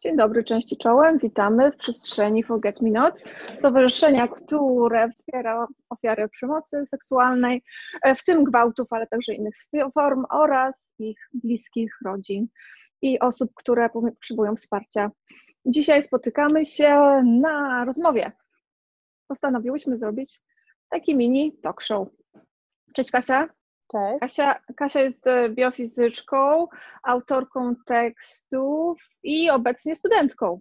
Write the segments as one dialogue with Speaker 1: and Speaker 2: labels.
Speaker 1: Dzień dobry, części czołem. Witamy w przestrzeni Forget Me Not, stowarzyszenia, które wspiera ofiary przemocy seksualnej, e, w tym gwałtów, ale także innych form oraz ich bliskich rodzin i osób, które potrzebują wsparcia. Dzisiaj spotykamy się na rozmowie. Postanowiłyśmy zrobić taki mini talk show. Cześć Kasia.
Speaker 2: Cześć.
Speaker 1: Kasia, Kasia jest e, biofizyczką, autorką tekstów i obecnie studentką.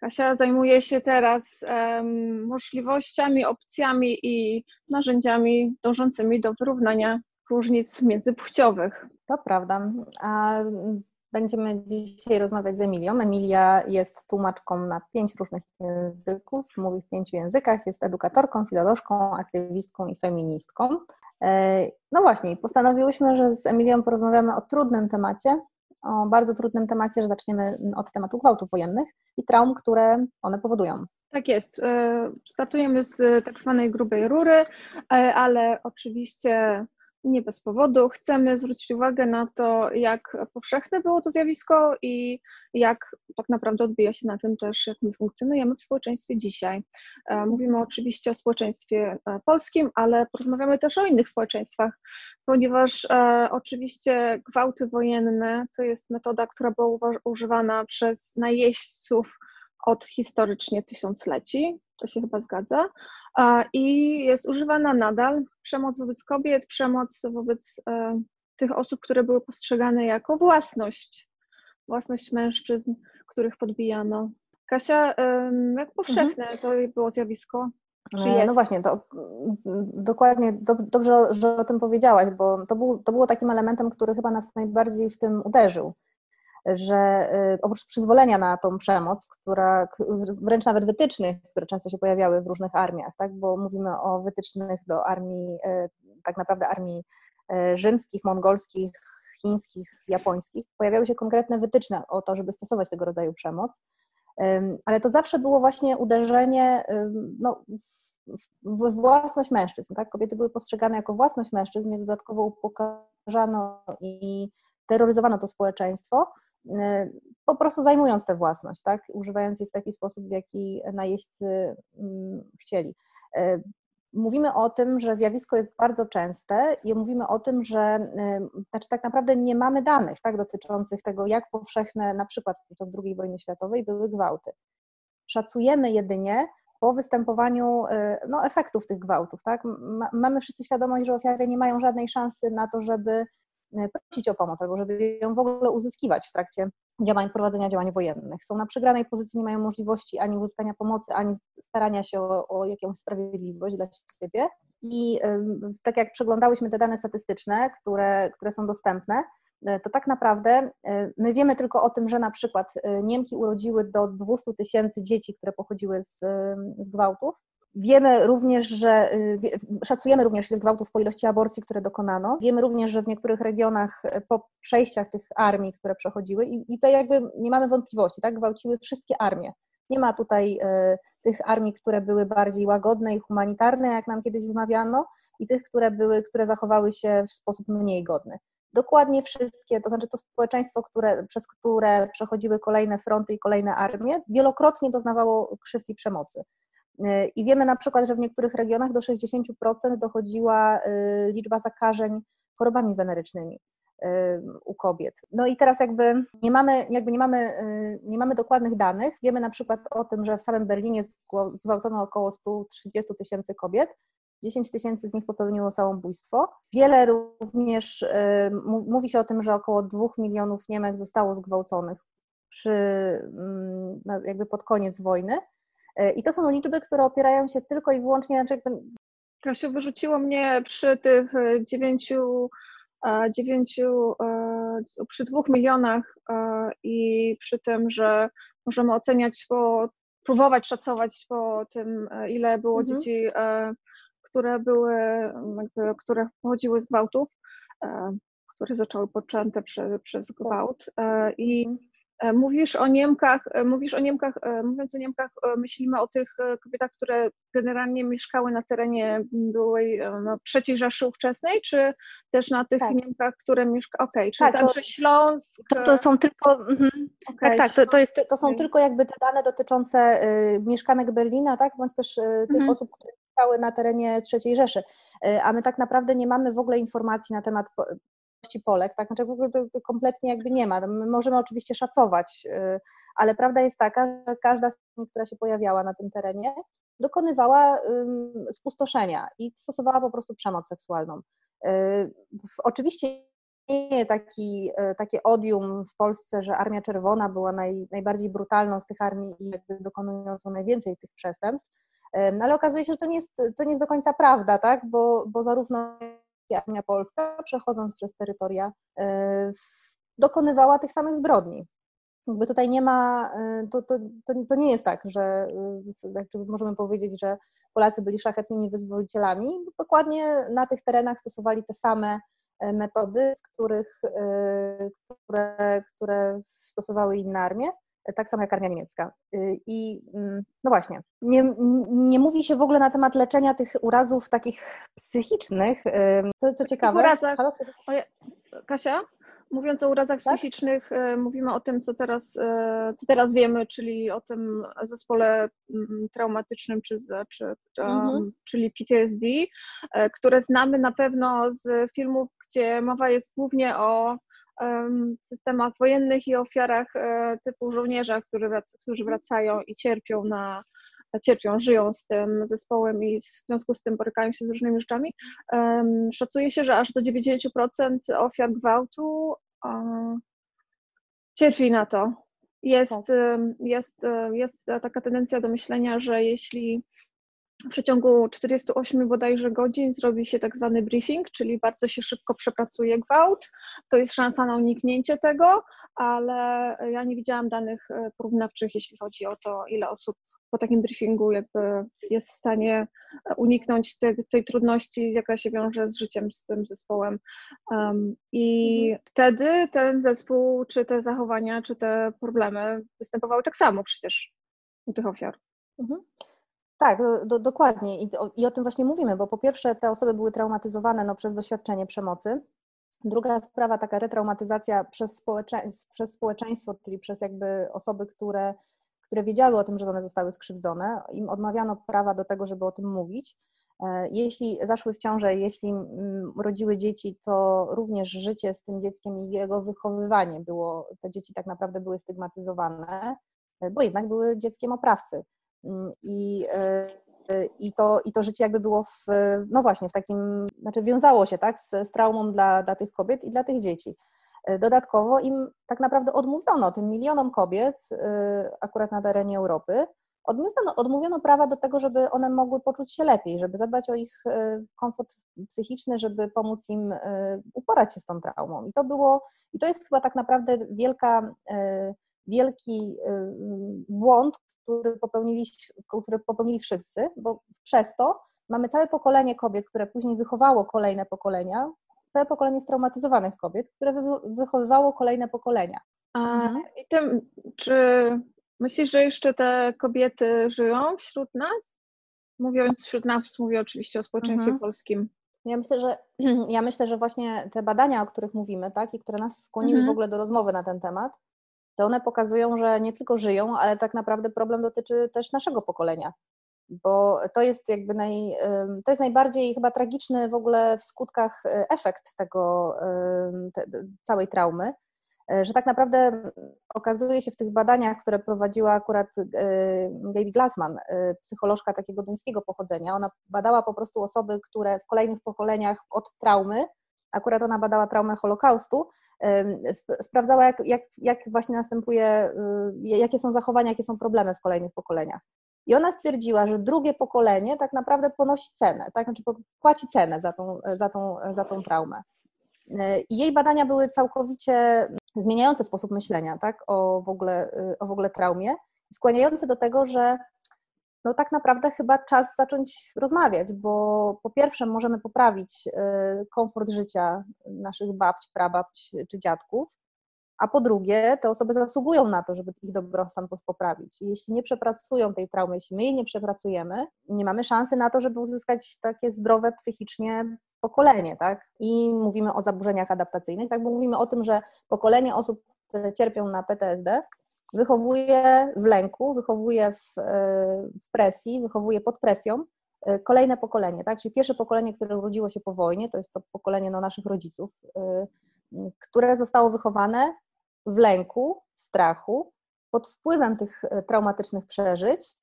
Speaker 1: Kasia zajmuje się teraz um, możliwościami, opcjami i narzędziami dążącymi do wyrównania różnic międzypłciowych.
Speaker 2: To prawda. A będziemy dzisiaj rozmawiać z Emilią. Emilia jest tłumaczką na pięć różnych języków, mówi w pięciu językach, jest edukatorką, filolożką, aktywistką i feministką. E, no właśnie, postanowiłyśmy, że z Emilią porozmawiamy o trudnym temacie, o bardzo trudnym temacie, że zaczniemy od tematu gwałtów wojennych i traum, które one powodują.
Speaker 1: Tak jest. E, startujemy z tak zwanej grubej rury, e, ale oczywiście nie bez powodu. Chcemy zwrócić uwagę na to, jak powszechne było to zjawisko i jak tak naprawdę odbija się na tym też, jak my funkcjonujemy w społeczeństwie dzisiaj. E, mówimy oczywiście o społeczeństwie e, polskim, ale porozmawiamy też o innych społeczeństwach, ponieważ e, oczywiście gwałty wojenne to jest metoda, która była używana przez najeźdźców od historycznie tysiącleci, to się chyba zgadza, i jest używana nadal. Przemoc wobec kobiet, przemoc wobec e, tych osób, które były postrzegane jako własność, własność mężczyzn, których podbijano. Kasia, jak powszechne mhm. to było zjawisko?
Speaker 2: E, no właśnie, to dokładnie, do, dobrze, że o tym powiedziałaś, bo to, był, to było takim elementem, który chyba nas najbardziej w tym uderzył że y, oprócz przyzwolenia na tą przemoc, która wręcz nawet wytycznych, które często się pojawiały w różnych armiach, tak, bo mówimy o wytycznych do armii, y, tak naprawdę armii y, rzymskich, mongolskich, chińskich, japońskich, pojawiały się konkretne wytyczne o to, żeby stosować tego rodzaju przemoc, ale to zawsze było właśnie uderzenie no, w własność mężczyzn. Tak? Kobiety były postrzegane jako własność mężczyzn, więc dodatkowo upokarzano i terroryzowano to społeczeństwo, po prostu zajmując tę własność, tak? używając jej w taki sposób, w jaki najeźdźcy mm, chcieli. Y, mówimy o tym, że zjawisko jest bardzo częste i mówimy o tym, że y, znaczy tak naprawdę nie mamy danych tak, dotyczących tego, jak powszechne na przykład podczas II wojny światowej były gwałty. Szacujemy jedynie po występowaniu no, efektów tych gwałtów. Tak? Mamy wszyscy świadomość, że ofiary nie mają żadnej szansy na to, żeby prosić o pomoc albo żeby ją w ogóle uzyskiwać w trakcie działań, prowadzenia działań wojennych. Są na przegranej pozycji, nie mają możliwości ani uzyskania pomocy, ani starania się o, o jakąś sprawiedliwość dla siebie. I tak jak przeglądałyśmy te dane statystyczne, które, które są dostępne, e, to tak naprawdę e, my wiemy tylko o tym, że na przykład Niemki urodziły do 200 tysięcy dzieci, które pochodziły z, z gwałtów, Wiemy również, że y, szacujemy również liczbę gwałtów po ilości aborcji, które dokonano. Wiemy również, że w niektórych regionach y, po przejściach tych armii, które przechodziły, i, i tutaj jakby nie mamy wątpliwości, tak, gwałciły wszystkie armie. Nie ma tutaj y, tych armii, które były bardziej łagodne i humanitarne, jak nam kiedyś wymawiano, i tych, które były, które zachowały się w sposób mniej godny. Dokładnie wszystkie, to znaczy to społeczeństwo, które, przez które przechodziły kolejne fronty i kolejne armie, wielokrotnie doznawało krzywd i przemocy. I wiemy na przykład, że w niektórych regionach do 60% dochodziła y, liczba zakażeń chorobami wenerycznymi y, u kobiet. No i teraz jakby nie mamy, jakby nie mamy, y, nie mamy dokładnych danych. Wiemy na przykład o tym, że w samym Berlinie zgwałcono około 130 tysięcy kobiet, 10 tysięcy z nich popełniło samobójstwo. Wiele również mówi się o tym, że około 2 milionów Niemek zostało zgwałconych przy, mm, no jakby pod koniec wojny. E, I to są liczby, które opierają się tylko i wyłącznie na
Speaker 1: Kasiu, wyrzuciło mnie przy tych e, dziewięciu, e, dziewięciu przy dwóch milionach i przy tym, że możemy oceniać po, próbować szacować po tym, ile było mhm. dzieci, które były, jakby, które pochodziły z gwałtów, które zostały poczęte przez, przez gwałt i mhm Mówisz o Niemkach, mówisz o Niemkach, mówiąc o Niemkach, myślimy o tych kobietach, które generalnie mieszkały na terenie byłej no, trzeciej Rzeszy ówczesnej, czy też na tych tak. Niemkach, które mieszkały, okej, okay, czyli tak, także Śląsk...
Speaker 2: To, to są tylko, mhm. okay, tak, tak, to, to, jest, to są tylko jakby te dane dotyczące y, mieszkanek Berlina, tak, bądź też y, tych mhm. osób, które mieszkały na terenie trzeciej Rzeszy, y, a my tak naprawdę nie mamy w ogóle informacji na temat Polek, tak? Znaczy to kompletnie jakby nie ma. My możemy oczywiście szacować, y, ale prawda jest taka, że każda z nich, która się pojawiała na tym terenie, dokonywała spustoszenia i stosowała po prostu przemoc seksualną. Y, oczywiście istnieje taki, y, takie odium w Polsce, że Armia Czerwona była naj, najbardziej brutalną z tych armii i jakby dokonującą najwięcej tych przestępstw, no ale okazuje się, że to nie jest, to nie jest do końca prawda, tak? bo, bo zarówno Armia Polska, przechodząc przez terytoria, e, dokonywała tych samych zbrodni. Jakby tutaj nie ma, e, to, to, to, to nie jest tak, że e, możemy powiedzieć, że Polacy byli szlachetnymi wyzwolicielami. Dokładnie na tych terenach stosowali te same metody, których, które, które stosowały inne armie tak samo jak armia niemiecka. Y, I mm, no właśnie, nie, nie mówi się w ogóle na temat leczenia tych urazów takich psychicznych. Co, co ciekawe.
Speaker 1: Urazach, Kasia? Mówiąc o urazach tak? psychicznych, y, mówimy o tym, co teraz, y, co teraz wiemy, czyli o tym zespole mm, traumatycznym, czy, czy, mhm. czyli PTSD, które znamy na pewno z filmów, gdzie mowa jest głównie o systemach wojennych i ofiarach e, typu żołnierza, którzy wracają i cierpią na cierpią, żyją z tym zespołem i w związku z tym borykają się z różnymi rzeczami. Szacuje się, że aż do 90% ofiar gwałtu cierpi na to. Jest, tak. jest, jest taka tendencja do myślenia, że jeśli w przeciągu 48 bodajże godzin zrobi się tak zwany briefing, czyli bardzo się szybko przepracuje gwałt. To jest szansa na uniknięcie tego, ale ja nie widziałam danych e, porównawczych, jeśli chodzi o to, ile osób po takim briefingu jakby jest w stanie uniknąć te, tej trudności, jaka się wiąże z życiem z tym zespołem. Um, I mhm. wtedy ten zespół, czy te zachowania, czy te problemy występowały tak samo przecież u tych ofiar. Mhm.
Speaker 2: Tak, do, dokładnie I o, I o tym właśnie mówimy, bo po pierwsze te osoby były traumatyzowane no, przez doświadczenie przemocy. Druga sprawa, taka retraumatyzacja przez, społecze, przez społeczeństwo, czyli przez jakby osoby, które, które wiedziały o tym, że one zostały skrzywdzone, im odmawiano prawa do tego, żeby o tym mówić. E, jeśli zaszły w ciążę, jeśli mm, rodziły dzieci, to również życie z tym dzieckiem i jego wychowywanie było, te dzieci tak naprawdę były stygmatyzowane, e, bo jednak były dzieckiem oprawcy. Mm, I, e, i, to, i to życie jakby było w, no właśnie, w takim, znaczy wiązało się tak, z, z traumą dla, dla tych kobiet i dla tych dzieci. E, dodatkowo im tak naprawdę odmówiono, tym milionom kobiet, e, akurat na terenie Europy, odmówiono, odmówiono prawa do tego, żeby one mogły poczuć się lepiej, żeby zadbać o ich komfort psychiczny, żeby pomóc im uporać się z tą traumą. I to było, i to jest chyba tak naprawdę wielka, wielki błąd, który popełnili, który popełnili wszyscy, bo przez to mamy całe pokolenie kobiet, które później wychowało kolejne pokolenia, całe pokolenie straumatyzowanych kobiet, które wychowywało kolejne pokolenia.
Speaker 1: A, mhm. I tym, czy myślisz, że jeszcze te kobiety żyją wśród nas? Mówiąc wśród nas, mówię oczywiście o społeczeństwie mhm. polskim.
Speaker 2: Ja myślę, że ja myślę, że właśnie te badania, o których mówimy, tak, i które nas skłoniły mhm. w ogóle do rozmowy na ten temat, to one pokazują, że nie tylko żyją, ale tak naprawdę problem dotyczy też naszego pokolenia, bo to jest jakby naj, to jest najbardziej chyba tragiczny w ogóle w skutkach e, efekt tego te, całej traumy, e, że tak naprawdę okazuje się w tych badaniach, które prowadziła akurat e, Gaby Glassman, psycholożka takiego duńskiego pochodzenia, ona badała po prostu osoby, które w kolejnych pokoleniach od traumy, akurat ona badała traumę Holokaustu, sprawdzała, jak, jak, jak właśnie następuje, y, jakie są zachowania, jakie są problemy w kolejnych pokoleniach. I ona stwierdziła, że drugie pokolenie tak naprawdę ponosi cenę, tak? znaczy płaci cenę za tą, za tą, za tą traumę. Y, I jej badania były całkowicie zmieniające sposób myślenia tak? o, w ogóle, y, o w ogóle traumie, skłaniające do tego, że no tak naprawdę chyba czas zacząć rozmawiać, bo po pierwsze możemy poprawić y, komfort życia naszych babć, prababć czy dziadków, a po drugie, te osoby zasługują na to, żeby ich dobrostan poprawić. I jeśli nie przepracują tej traumy, jeśli my jej nie przepracujemy, nie mamy szansy na to, żeby uzyskać takie zdrowe psychicznie pokolenie, tak? I mówimy o zaburzeniach adaptacyjnych, tak? Bo mówimy o tym, że pokolenie osób, które cierpią na PTSD, wychowuje w lęku, wychowuje w, e, w presji, wychowuje pod presją e, kolejne pokolenie, tak? Czyli pierwsze pokolenie, które urodziło się po wojnie, to jest to pokolenie no, naszych rodziców, e, które zostało wychowane w lęku, w strachu, pod wpływem tych traumatycznych przeżyć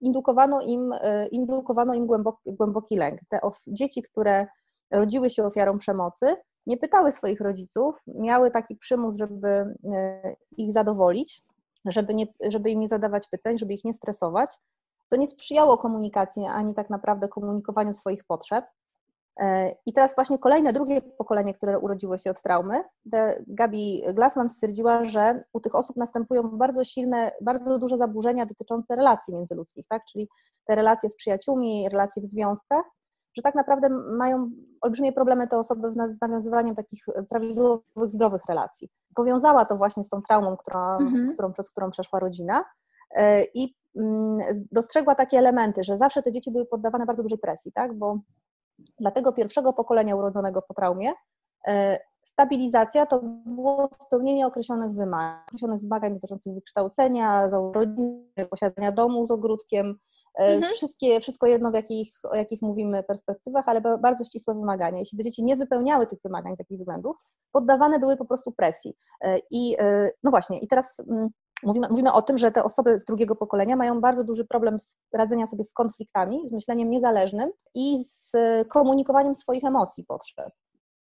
Speaker 2: indukowano im, indukowano im głęboki, głęboki lęk. Te dzieci, które rodziły się ofiarą przemocy, nie pytały swoich rodziców, miały taki przymus, żeby e, ich zadowolić, żeby, nie, żeby im nie zadawać pytań, żeby ich nie stresować, to nie sprzyjało komunikacji ani tak naprawdę komunikowaniu swoich potrzeb. E, I teraz właśnie kolejne, drugie pokolenie, które urodziło się od traumy, Gabi Glassman stwierdziła, że u tych osób następują bardzo silne, bardzo duże zaburzenia dotyczące relacji międzyludzkich, tak? czyli te relacje z przyjaciółmi, relacje w związkach, że tak naprawdę mają olbrzymie problemy te osoby z nawiązywaniem takich prawidłowych, zdrowych relacji. Powiązała to właśnie z tą traumą, którą, mhm. którą, przez którą przeszła rodzina e, i mm, dostrzegła takie elementy, że zawsze te dzieci były poddawane bardzo dużej presji, tak? bo dla tego pierwszego pokolenia urodzonego po traumie e, stabilizacja to było spełnienie określonych wymagań, określonych wymagań dotyczących wykształcenia, rodziny, posiadania domu z ogródkiem, E, mhm. Wszystkie, wszystko jedno, w jakich, o jakich mówimy perspektywach, ale bardzo ścisłe wymagania. Jeśli te dzieci nie wypełniały tych wymagań z jakichś względów, poddawane były po prostu presji. E, I e, no właśnie, i teraz mm, mówimy, mówimy o tym, że te osoby z drugiego pokolenia mają bardzo duży problem z radzenia sobie z konfliktami, z myśleniem niezależnym i z komunikowaniem swoich emocji, potrzeb.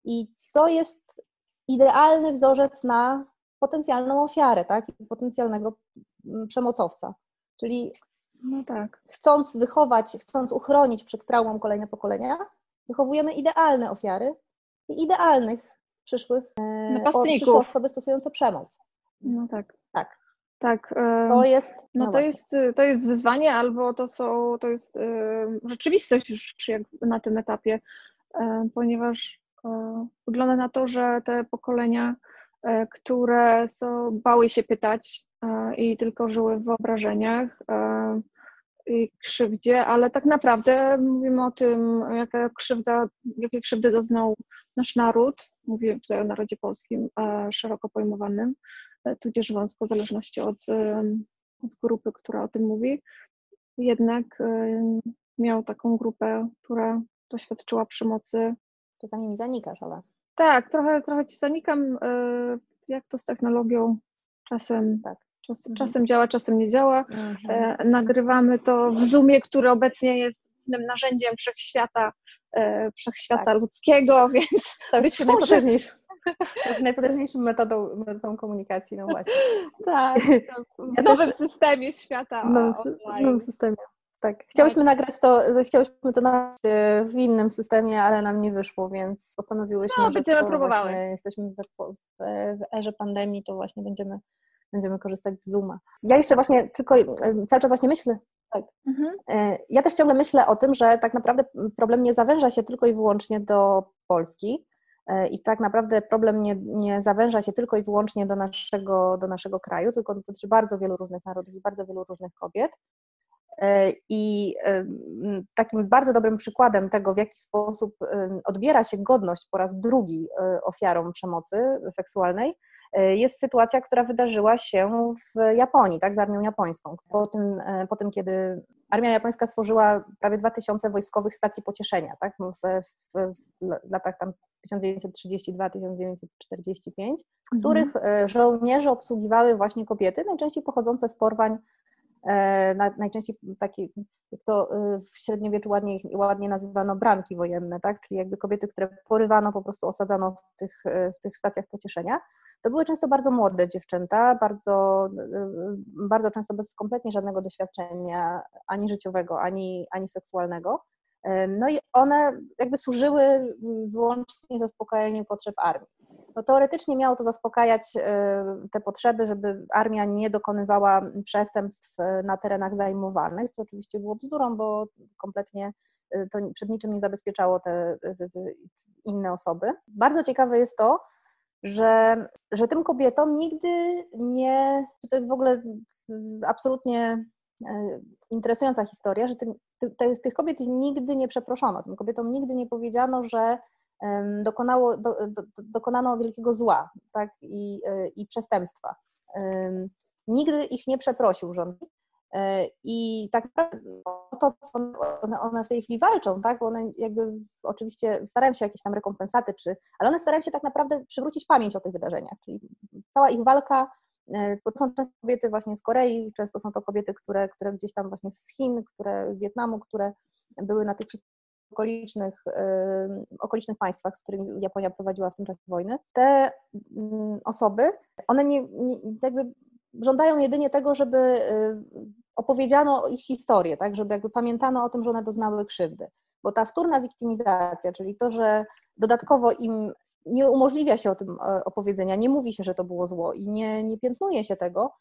Speaker 2: I to jest idealny wzorzec na potencjalną ofiarę, tak? Potencjalnego mm, przemocowca. Czyli
Speaker 1: no tak.
Speaker 2: Chcąc wychować, chcąc uchronić przed traumą kolejne pokolenia, wychowujemy idealne ofiary i idealnych przyszłych,
Speaker 1: o, przyszłe
Speaker 2: osoby stosujące przemoc.
Speaker 1: No tak.
Speaker 2: Tak.
Speaker 1: Tak.
Speaker 2: To jest.
Speaker 1: No, no to, jest, to jest wyzwanie, albo to są, to jest rzeczywistość już jak na tym etapie, ponieważ wygląda na to, że te pokolenia, e, które są, bały się pytać, i tylko żyły w wyobrażeniach i krzywdzie, ale tak naprawdę mówimy o tym, jaka krzywda, jakiej krzywdy doznał nasz naród, mówię tutaj o narodzie polskim szeroko pojmowanym, e, tudzież wąsko, w zależności od, od grupy, która o tym mówi. Jednak e, miał taką grupę, która doświadczyła przemocy.
Speaker 2: Czasami mi zanikasz, ale...
Speaker 1: Tak, trochę, trochę ci zanikam. E, jak to z technologią? Czasem tak. Czas, mhm. Czasem działa, czasem nie działa. Mhm. E, nagrywamy to w Zoomie, który obecnie jest głównym narzędziem wszechświata, e, wszechświata tak. ludzkiego, więc
Speaker 2: to być może... najpotężniejszym, najpotężniejszą metodą, metodą komunikacji, no właśnie.
Speaker 1: Tak, w nowym systemie świata
Speaker 2: w nowym, online. nowym systemie. Tak, chciałyśmy tak. nagrać to, chciałyśmy to nagrać e, w innym systemie, ale nam nie wyszło, więc postanowiłyśmy,
Speaker 1: no, będziemy próbowały.
Speaker 2: jesteśmy w, w erze pandemii, to właśnie będziemy będziemy korzystać z Zooma. Ja jeszcze właśnie tylko e, cały czas właśnie myślę, tak. Mhm. E, ja też ciągle myślę o tym, że tak naprawdę problem nie zawęża się tylko i wyłącznie do Polski e, i tak naprawdę problem nie, nie zawęża się tylko i wyłącznie do naszego, do naszego kraju, tylko dotyczy bardzo wielu różnych narodów i bardzo wielu różnych kobiet. I takim bardzo dobrym przykładem tego, w jaki sposób odbiera się godność po raz drugi ofiarom przemocy seksualnej, E, jest sytuacja, która wydarzyła się w Japonii, tak, z armią japońską. Po tym, e, po tym kiedy armia japońska stworzyła prawie 2000 wojskowych stacji pocieszenia, tak, w, w, w latach tam 1932-1945, w mhm. których mhm. żołnierze obsługiwały właśnie kobiety, najczęściej pochodzące z porwań najczęściej takie, jak to w średniowieczu ładnie, ładnie nazywano branki wojenne, tak? czyli jakby kobiety, które porywano, po prostu osadzano w tych, w tych stacjach pocieszenia. To były często bardzo młode dziewczęta, bardzo, bardzo często bez kompletnie żadnego doświadczenia ani życiowego, ani, ani seksualnego. No i one jakby służyły wyłącznie zaspokajaniu potrzeb armii. No teoretycznie miało to zaspokajać e, te potrzeby, żeby armia nie dokonywała przestępstw na terenach zajmowanych, co oczywiście było bzdurą, bo kompletnie to przed niczym nie zabezpieczało te, te, te inne osoby. Bardzo ciekawe jest to, że, że tym kobietom nigdy nie, to jest w ogóle absolutnie e, interesująca historia, że tym, ty, tych kobiet nigdy nie przeproszono, tym kobietom nigdy nie powiedziano, że dokonało, do, do, dokonano wielkiego zła tak, i, e, i przestępstwa. Nigdy ich nie przeprosił rząd. E, I tak naprawdę to, co one, one, w tej chwili walczą, tak? Bo one jakby oczywiście starają się jakieś tam rekompensaty, czy, ale one starają się tak naprawdę przywrócić pamięć o tych wydarzeniach. Czyli cała ich walka, e, bo to są często kobiety właśnie z Korei, często są to kobiety, które, które gdzieś tam właśnie z Chin, które z Wietnamu, które były na tych okolicznych, okolicznych państwach, z którymi Japonia prowadziła w tym czasie wojny. Te mm, osoby, one nie, nie jakby żądają jedynie tego, żeby y, opowiedziano ich historię, tak, żeby jakby pamiętano o tym, że one doznały krzywdy. Bo ta wtórna wiktymizacja, czyli to, że dodatkowo im nie umożliwia się o tym e, opowiedzenia, nie mówi się, że to było zło i nie, nie piętnuje się tego,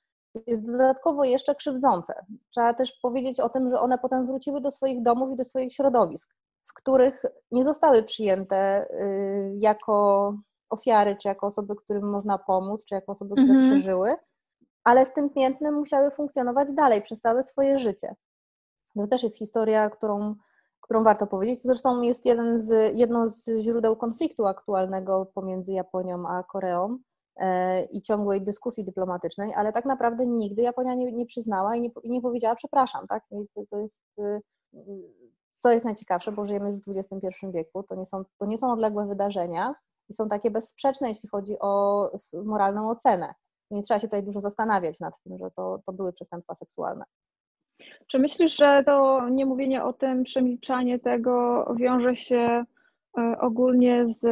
Speaker 2: jest dodatkowo jeszcze krzywdzące. Trzeba też powiedzieć o tym, że one potem wróciły do swoich domów i do swoich środowisk, w których nie zostały przyjęte y, jako ofiary, czy jako osoby, którym można pomóc, czy jako osoby, które mhm. przeżyły, ale z tym piętnem musiały funkcjonować dalej przez całe swoje życie. To też jest historia, którą, którą warto powiedzieć. To zresztą jest jeden z, jedno z źródeł konfliktu aktualnego pomiędzy Japonią a Koreą e, i ciągłej dyskusji dyplomatycznej, ale tak naprawdę nigdy Japonia nie, nie przyznała i nie, nie powiedziała przepraszam, tak? To, to jest to jest najciekawsze, bo żyjemy w XXI wieku, to nie, są, to nie są odległe wydarzenia i są takie bezsprzeczne, jeśli chodzi o moralną ocenę. Nie trzeba się tutaj dużo zastanawiać nad tym, że to, to były przestępstwa seksualne.
Speaker 1: Czy myślisz, że to niemówienie o tym, przemilczanie tego wiąże się e, ogólnie z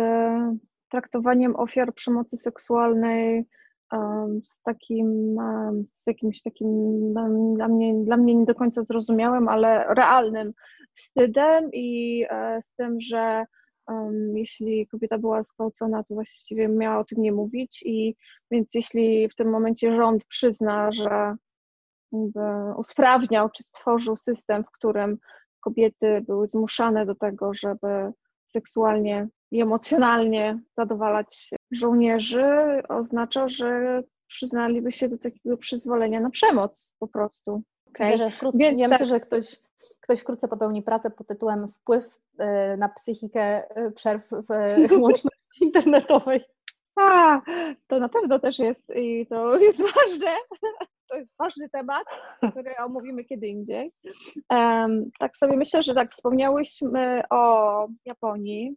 Speaker 1: traktowaniem ofiar przemocy seksualnej z takim, z jakimś takim dla mnie, dla mnie nie do końca zrozumiałym, ale realnym wstydem i e, z tym, że um, jeśli kobieta była zgwałcona, to właściwie miała o tym nie mówić i więc jeśli w tym momencie rząd przyzna, że usprawniał czy stworzył system, w którym kobiety były zmuszane do tego, żeby seksualnie i emocjonalnie zadowalać żołnierzy, oznacza, że przyznaliby się do takiego przyzwolenia na przemoc po prostu.
Speaker 2: Okay. Myślę, że wkrótce, Więc ja myślę, że ktoś, ktoś wkrótce popełni pracę pod tytułem Wpływ e, na psychikę e, przerw w łączności internetowej.
Speaker 1: A, to na pewno też jest i to jest ważne. To jest ważny temat, który omówimy kiedy indziej. Um, tak sobie myślę, że tak wspomniałyśmy o Japonii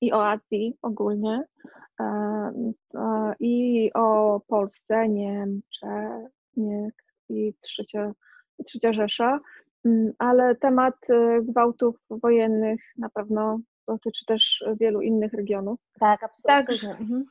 Speaker 1: i o Azji ogólnie um, i o Polsce, Niemczech nie, i trzecia, trzecia Rzesza. Mm, ale temat y, gwałtów wojennych na pewno dotyczy też wielu innych regionów.
Speaker 2: Tak, absolutnie. Tak, mhm.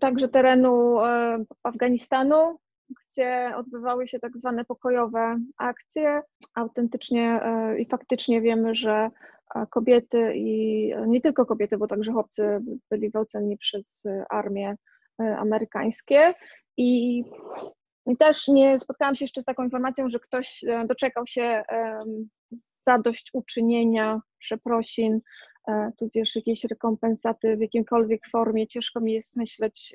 Speaker 1: Także terenu e, Afganistanu, gdzie odbywały się tak zwane pokojowe akcje. Autentycznie e, i faktycznie wiemy, że e, kobiety i nie tylko kobiety, bo także chłopcy byli gwałceni przez armię amerykańskie i też nie spotkałam się jeszcze z taką informacją, że ktoś e, doczekał się zadośćuczynienia, przeprosin, e, tudzież jakiejś rekompensaty w jakimkolwiek formie. Ciężko mi jest myśleć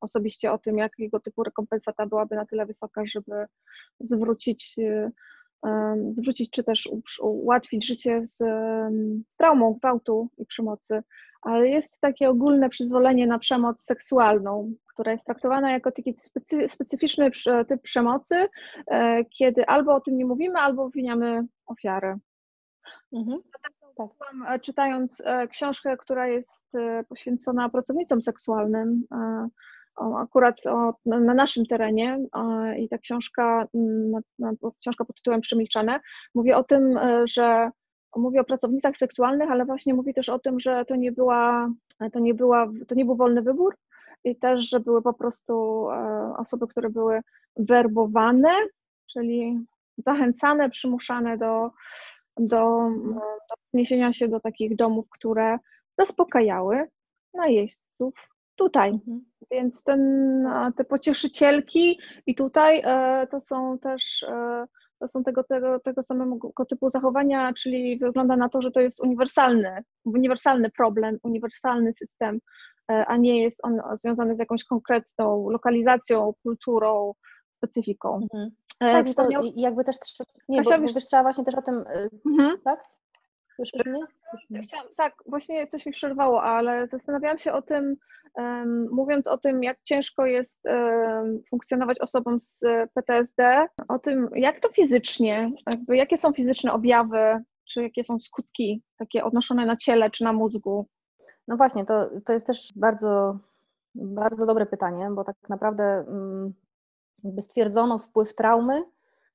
Speaker 1: osobiście o tym, jakiego typu rekompensata byłaby na tyle wysoka, żeby zwrócić, e, zwrócić czy też ułatwić życie z, z traumą gwałtu i przemocy ale jest takie ogólne przyzwolenie na przemoc seksualną, która jest traktowana jako taki specy, specyficzny typ przemocy, e, kiedy albo o tym nie mówimy, albo obwiniamy ofiarę. Mhm. Tak. E, czytając e, książkę, która jest poświęcona pracownicom seksualnym, akurat o, na naszym terenie i ta książka, książka pod tytułem Przemilczane, mówi o tym, że mówi o pracownicach seksualnych, ale właśnie mówi też o tym, że to nie była, to nie była, to nie był wolny wybór i też, że były po prostu e, osoby, które były werbowane, czyli zachęcane, przymuszane do, do, do się do takich domów, które zaspokajały najeźdźców tutaj. Mhm. Więc ten, te pocieszycielki i tutaj e, to są też e, to są tego, tego, tego samego typu zachowania, czyli wygląda na to, że to jest uniwersalny, uniwersalny problem, uniwersalny system a nie jest on związany z jakąś konkretną lokalizacją, kulturą, specyfiką. Mhm.
Speaker 2: Tak, Wspomniał... i jakby też nie, Kasia, bo, wiesz... bo trzeba właśnie też o tym, mhm. tak?
Speaker 1: Słyszysz mnie? Chciałam, tak, właśnie coś mi przerwało, ale zastanawiałam się o tym, mówiąc o tym, jak ciężko jest funkcjonować osobom z PTSD, o tym, jak to fizycznie, jakby, jakie są fizyczne objawy, czy jakie są skutki takie odnoszone na ciele czy na mózgu.
Speaker 2: No właśnie, to, to jest też bardzo, bardzo dobre pytanie, bo tak naprawdę um, jakby stwierdzono wpływ traumy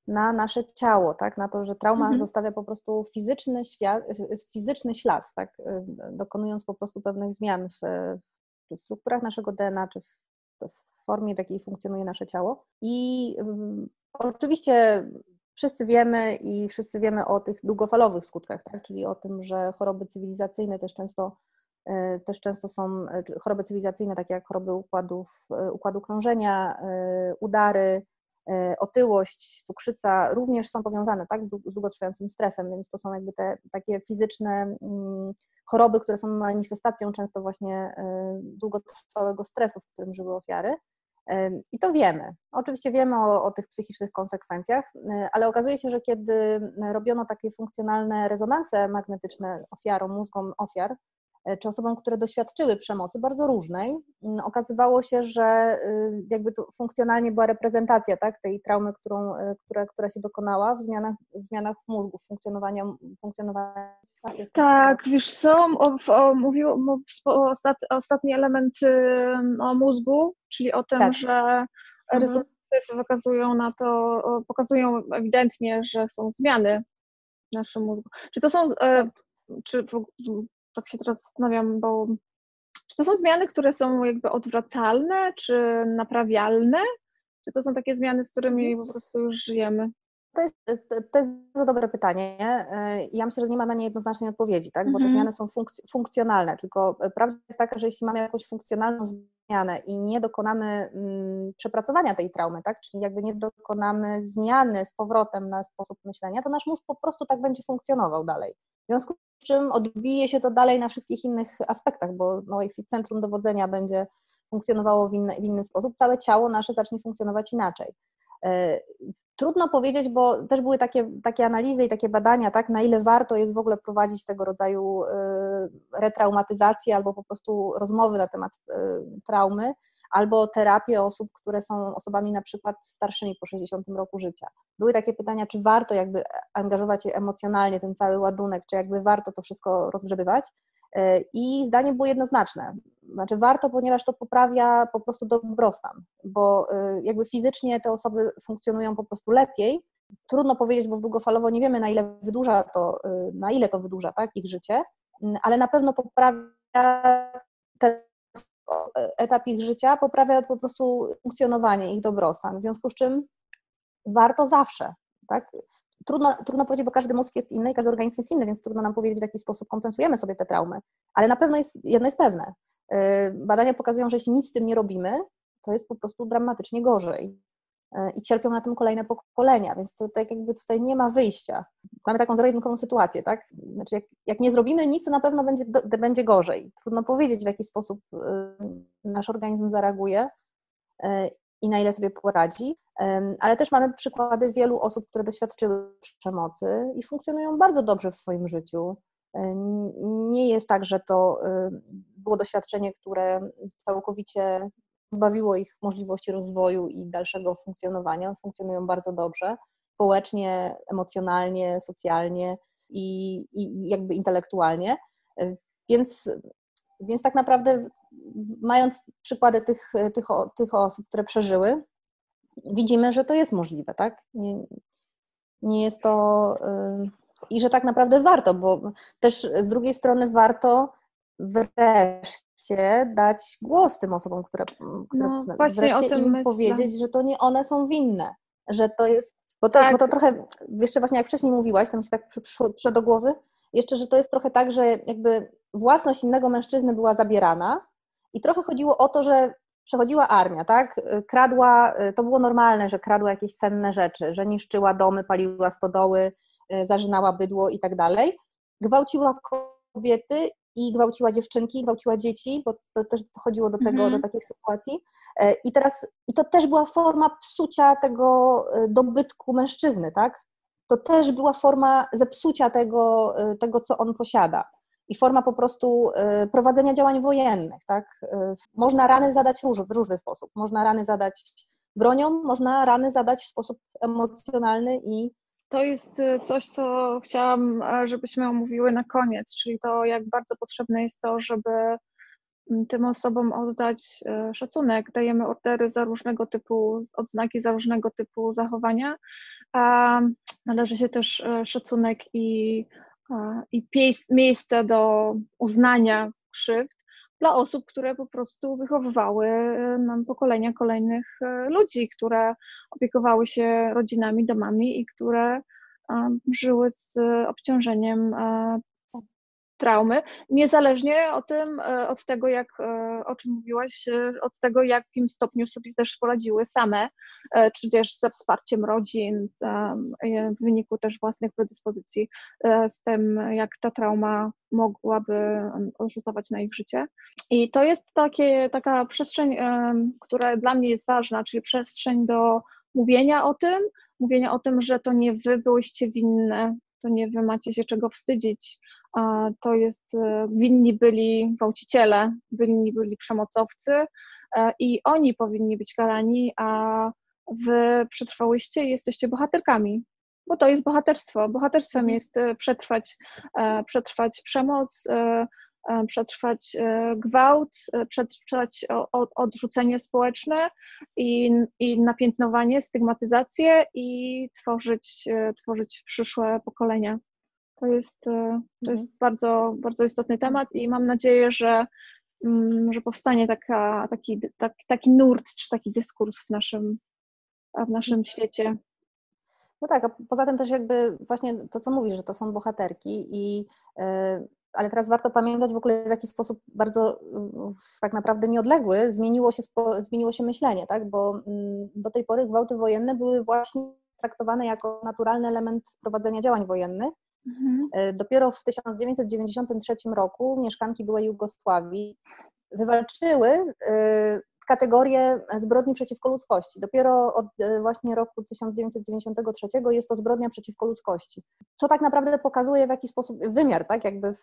Speaker 2: na nasze ciało, tak? na to, że trauma mhm. zostawia po prostu fizyczny, świat, fizyczny ślad, tak? dokonując po prostu pewnych zmian w, w strukturach naszego DNA, czy w, w, formie, w jakiej funkcjonuje nasze ciało. I um, oczywiście wszyscy wiemy i wszyscy wiemy o tych długofalowych skutkach, tak? czyli o tym, że choroby cywilizacyjne też często e, też często są e, choroby cywilizacyjne, takie jak choroby układów, e, układu krążenia, udary, otyłość, cukrzyca również są powiązane tak, z długotrwającym stresem, więc to są jakby te takie fizyczne mm, choroby, które są manifestacją często właśnie e, długotrwałego stresu, w którym żyły ofiary. E, I to wiemy. Oczywiście wiemy o, o, tych psychicznych konsekwencjach, ale okazuje się, że kiedy robiono takie funkcjonalne rezonanse magnetyczne ofiarom, mózgom ofiar, E, czy osobom, które doświadczyły przemocy bardzo różnej, mm, okazywało się, że y, jakby tu funkcjonalnie była reprezentacja tak, tej traumy, którą, e, która, która się dokonała w zmianach, w zmianach mózgu, funkcjonowania, funkcjonowania
Speaker 1: tak, wiesz co, o, o, mówił o ostat, ostatni element o mózgu, czyli o tym, tak. że rezonansy mhm. wykazują na to, pokazują ewidentnie, że są zmiany w naszym mózgu. Czy to są, e, czy tak się teraz zastanawiam, bo czy to są zmiany, które są jakby odwracalne, czy naprawialne? Czy to są takie zmiany, z którymi mhm. po prostu już żyjemy?
Speaker 2: To jest, to jest bardzo dobre pytanie. Ja myślę, że nie ma na nie jednoznacznej odpowiedzi, tak? bo te mhm. zmiany są funkc funkcjonalne, tylko prawda jest taka, że jeśli mamy jakąś funkcjonalną zmianę i nie dokonamy mm, przepracowania tej traumy, tak? czyli jakby nie dokonamy zmiany z powrotem na sposób myślenia, to nasz mózg po prostu tak będzie funkcjonował dalej. W związku z czym odbije się to dalej na wszystkich innych aspektach, bo no, jeśli centrum dowodzenia będzie funkcjonowało w inny, w inny sposób, całe ciało nasze zacznie funkcjonować inaczej. E, trudno powiedzieć, bo też były takie, takie analizy i takie badania, tak, na ile warto jest w ogóle prowadzić tego rodzaju e, retraumatyzację albo po prostu rozmowy na temat e, traumy, albo terapię osób, które są osobami na przykład starszymi po 60 roku życia. Były takie pytania, czy warto jakby angażować je emocjonalnie, ten cały ładunek, czy jakby warto to wszystko rozgrzebywać. E, I zdanie było jednoznaczne. Znaczy warto, ponieważ to poprawia po prostu dobrostan, bo e, jakby fizycznie te osoby funkcjonują po prostu lepiej. Trudno powiedzieć, bo długofalowo nie wiemy, na ile wydłuża to, e, na ile to wydłuża tak, ich życie, ale na pewno poprawia etap ich życia, poprawia po prostu funkcjonowanie ich dobrostan. W związku z czym warto zawsze, tak? Trudno, trudno powiedzieć, bo każdy mózg jest inny i każdy organizm jest inny, więc trudno nam powiedzieć, w jaki sposób kompensujemy sobie te traumy. Ale na pewno jest, jedno jest pewne. Y, badania pokazują, że jeśli nic z tym nie robimy, to jest po prostu dramatycznie gorzej. Y, I cierpią na tym kolejne pokolenia, więc to tak jakby tutaj nie ma wyjścia. Mamy taką zero sytuację, tak? Znaczy, jak, jak, nie zrobimy nic, to na pewno będzie, do, będzie gorzej. Trudno powiedzieć, w jaki sposób y, nasz organizm zareaguje i na ile sobie poradzi, ale też mamy przykłady wielu osób, które doświadczyły przemocy i funkcjonują bardzo dobrze w swoim życiu. Nie jest tak, że to było doświadczenie, które całkowicie pozbawiło ich możliwości rozwoju i dalszego funkcjonowania. Funkcjonują bardzo dobrze, społecznie, emocjonalnie, socjalnie i, i jakby intelektualnie. Więc, więc tak naprawdę mając przykłady tych, tych, tych osób, które przeżyły, widzimy, że to jest możliwe, tak? Nie, nie jest to. Yy, I że tak naprawdę warto, bo też z drugiej strony warto wreszcie dać głos tym osobom, które, które no, wreszcie im myślę. powiedzieć, że to nie one są winne, że to jest. Bo to, tak. bo to trochę, jeszcze właśnie jak wcześniej mówiłaś, to mi się tak przyszło, przyszło do głowy, jeszcze, że to jest trochę tak, że jakby własność innego mężczyzny była zabierana, i trochę chodziło o to, że przechodziła armia, tak? Kradła, to było normalne, że kradła jakieś cenne rzeczy, że niszczyła domy, paliła stodoły, zarzynała bydło i tak dalej. Gwałciła kobiety i gwałciła dziewczynki, gwałciła dzieci, bo to też dochodziło do tego, mhm. do takich sytuacji. E, I teraz, i to też była forma psucia tego e, dobytku mężczyzny, tak? To też była forma zepsucia tego, tego co on posiada i forma po prostu prowadzenia działań wojennych, tak? Można rany zadać w różny sposób. Można rany zadać bronią, można rany zadać w sposób emocjonalny i
Speaker 1: to jest y, coś, co chciałam, e, żebyśmy omówiły na koniec, czyli to, jak bardzo potrzebne jest to, żeby tym osobom oddać e, szacunek. Dajemy ordery za różnego typu, odznaki za różnego typu zachowania, a należy się też e, szacunek i, i miejsce do uznania krzywd dla osób, które po prostu wychowywały nam pokolenia kolejnych e, ludzi, które opiekowały się rodzinami, domami i które żyły z obciążeniem traumy, niezależnie o tym, e, od tego, jak, e, o czym mówiłaś, e, od tego, jakim stopniu sobie też poradziły same, czy też ze wsparciem rodzin, w wyniku też własnych predyspozycji, z tym, jak ta trauma mogłaby rzutować na ich życie. I to jest takie, taka przestrzeń, która dla mnie jest ważna, czyli przestrzeń do mówienia o tym, mówienia o tym, że to nie wy byłyście winne, to nie wy macie się czego wstydzić, to jest, e, winni byli gwałciciele, winni byli przemocowcy e, i oni powinni być karani, a wy przetrwałyście i jesteście bohaterkami, bo to jest bohaterstwo. Bohaterstwem mhm. jest e, przetrwać, przetrwać przemoc, przetrwać gwałt, przetrwać odrzucenie społeczne i, i napiętnowanie, stygmatyzację i tworzyć, tworzyć przyszłe pokolenia. To jest, e, to jest mhm. bardzo, bardzo istotny temat i mam nadzieję, że, mm, że powstanie taka, taki, taki, taki nurt czy taki dyskurs w naszym, w naszym mhm. świecie.
Speaker 2: No tak, a poza tym też jakby właśnie to, co mówisz, że to są bohaterki i yy, ale teraz warto pamiętać w ogóle w jaki sposób bardzo tak naprawdę nieodległy zmieniło się, zmieniło się myślenie, tak? bo mm, do tej pory gwałty wojenne były właśnie traktowane jako naturalny element prowadzenia działań wojennych Mhm. E, dopiero w 1993 roku mieszkanki byłej Jugosławii wywalczyły e, kategorię zbrodni przeciwko ludzkości. Dopiero od e, właśnie roku 1993 jest to zbrodnia przeciwko ludzkości. Co tak naprawdę pokazuje w jaki sposób wymiar, tak, jakby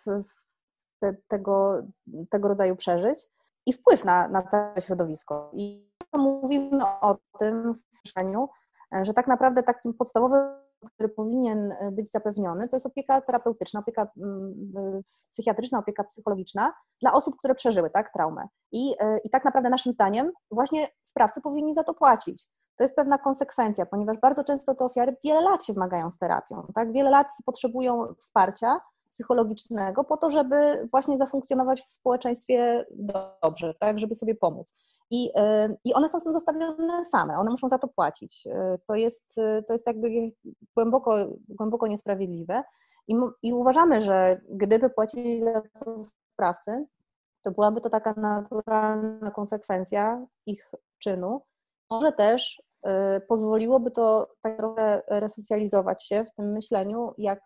Speaker 2: te, tego, tego rodzaju przeżyć i wpływ na, na całe środowisko. I mówimy o tym w mieszkaniu, że tak naprawdę takim podstawowym który powinien e, być zapewniony, to jest opieka terapeutyczna, opieka mm, psychiatryczna, opieka psychologiczna dla osób, które przeżyły tak, traumę. I, e, I tak naprawdę naszym zdaniem właśnie sprawcy powinni za to płacić. To jest pewna konsekwencja, ponieważ bardzo często te ofiary wiele lat się zmagają z terapią, tak? wiele lat potrzebują wsparcia, psychologicznego po to, żeby właśnie zafunkcjonować w społeczeństwie dobrze, tak, żeby sobie pomóc. I, y, I one są z tym zostawione same, one muszą za to płacić. Y, to jest, y, to jest jakby głęboko, głęboko niesprawiedliwe. I, I uważamy, że gdyby płacili za to sprawcy, to byłaby to taka naturalna konsekwencja ich czynu. Może też pozwoliłoby to tak trochę resocjalizować się w tym myśleniu, jak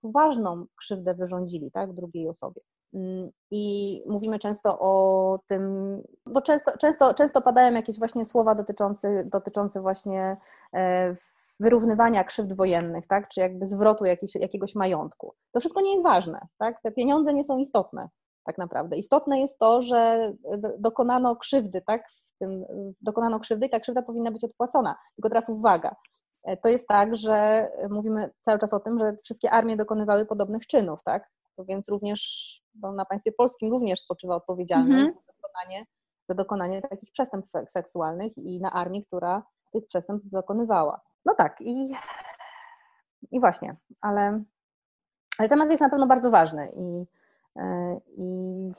Speaker 2: poważną krzywdę wyrządzili tak, drugiej osobie. Mm, I mówimy często o tym, bo często, często, często padają jakieś właśnie słowa dotyczące, dotyczące właśnie e, wyrównywania krzywd wojennych, tak? czy jakby zwrotu jakiś, jakiegoś majątku. To wszystko nie jest ważne. Tak? Te pieniądze nie są istotne tak naprawdę. Istotne jest to, że dokonano krzywdy, tak? W tym, dokonano krzywdy i ta krzywda powinna być odpłacona. Tylko teraz uwaga, to jest tak, że mówimy cały czas o tym, że wszystkie armie dokonywały podobnych czynów, tak? Więc również no, na państwie polskim również spoczywa odpowiedzialność mm -hmm. za, dokonanie, za dokonanie takich przestępstw seksualnych i na armii, która tych przestępstw dokonywała. No tak, i, i właśnie, ale, ale temat jest na pewno bardzo ważny i, e, i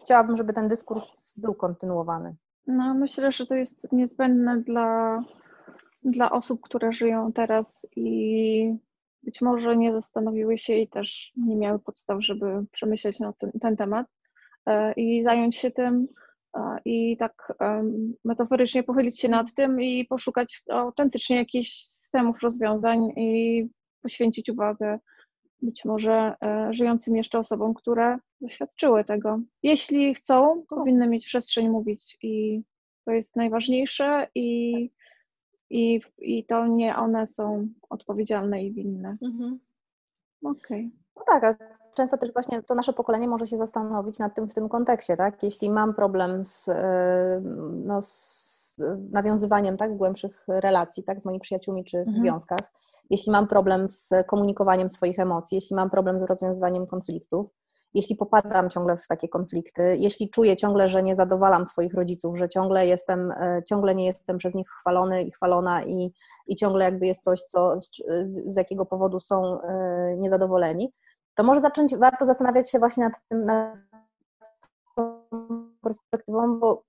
Speaker 2: chciałabym, żeby ten dyskurs był kontynuowany.
Speaker 1: No, myślę, że to jest niezbędne dla dla osób, które żyją teraz i być może nie zastanowiły się i też nie miały podstaw, żeby przemyśleć na ten, ten temat e, i zająć się tym i tak metaforycznie pochylić się nad tym i poszukać autentycznie jakichś systemów rozwiązań i poświęcić uwagę być może e, żyjącym jeszcze osobom, które doświadczyły tego. Jeśli chcą, powinny mieć przestrzeń mówić i to jest najważniejsze i, i, i to nie one są odpowiedzialne i winne. Mhm. Okej. Okay.
Speaker 2: No tak, a często też właśnie to nasze pokolenie może się zastanowić nad tym w tym kontekście, tak? Jeśli mam problem z, e, no, z nawiązywaniem tak, głębszych relacji tak, z moimi przyjaciółmi czy w mhm. związkach, jeśli mam problem z komunikowaniem swoich emocji, jeśli mam problem z rozwiązywaniem konfliktów, jeśli popadam ciągle w takie konflikty, jeśli czuję ciągle, że nie zadowalam swoich rodziców, że ciągle jestem, e, ciągle nie jestem przez nich chwalony i chwalona i, i ciągle jakby jest coś, co, z, z jakiego powodu są e, niezadowoleni, to może zacząć, warto zastanawiać się właśnie nad tym, nad perspektywą, bo,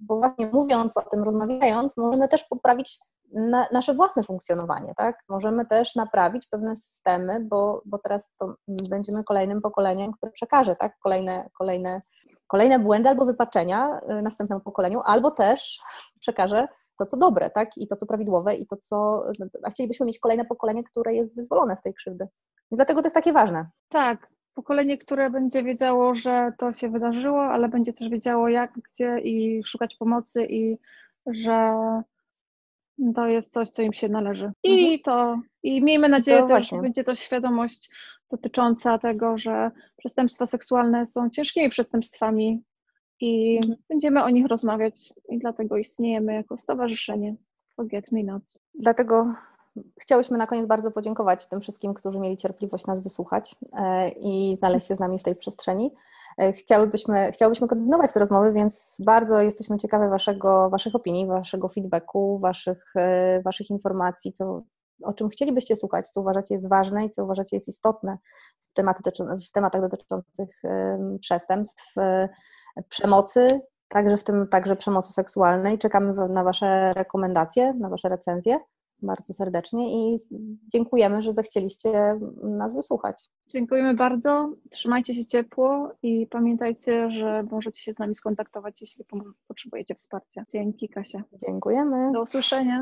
Speaker 2: bo właśnie mówiąc o tym, rozmawiając, możemy też poprawić na, nasze własne funkcjonowanie, tak? Możemy też naprawić pewne systemy, bo, bo teraz to będziemy kolejnym pokoleniem, które przekaże, tak? Kolejne, kolejne, kolejne błędy albo wypaczenia y, następnemu pokoleniu, albo też przekaże to, co dobre, tak? I to, co prawidłowe, i to, co. A chcielibyśmy mieć kolejne pokolenie, które jest wyzwolone z tej krzywdy. Dlatego to jest takie ważne.
Speaker 1: Tak, pokolenie, które będzie wiedziało, że to się wydarzyło, ale będzie też wiedziało jak, gdzie i szukać pomocy i że to jest coś, co im się należy. I mhm. to, i miejmy nadzieję też, że będzie to świadomość dotycząca tego, że przestępstwa seksualne są ciężkimi przestępstwami i mhm. będziemy o nich rozmawiać i dlatego istniejemy jako stowarzyszenie Forget Me Not.
Speaker 2: Dlatego Chciałyśmy na koniec bardzo podziękować tym wszystkim, którzy mieli cierpliwość nas wysłuchać e, i znaleźć się z nami w tej przestrzeni. E, chciałybyśmy, chciałybyśmy kontynuować te rozmowy, więc bardzo jesteśmy ciekawe waszego, Waszych opinii, Waszego feedbacku, Waszych, e, waszych informacji, co, o czym chcielibyście słuchać, co uważacie jest ważne i co uważacie jest istotne w, tematy, w tematach dotyczących przestępstw, przemocy, także w tym także przemocy seksualnej. Czekamy na Wasze rekomendacje, na Wasze recenzje bardzo serdecznie i dziękujemy, że zechcieliście nas wysłuchać.
Speaker 1: Dziękujemy bardzo. Trzymajcie się ciepło i pamiętajcie, że możecie się z nami skontaktować, jeśli potrzebujecie wsparcia. Dzięki, Kasia.
Speaker 2: Dziękujemy.
Speaker 1: Do usłyszenia.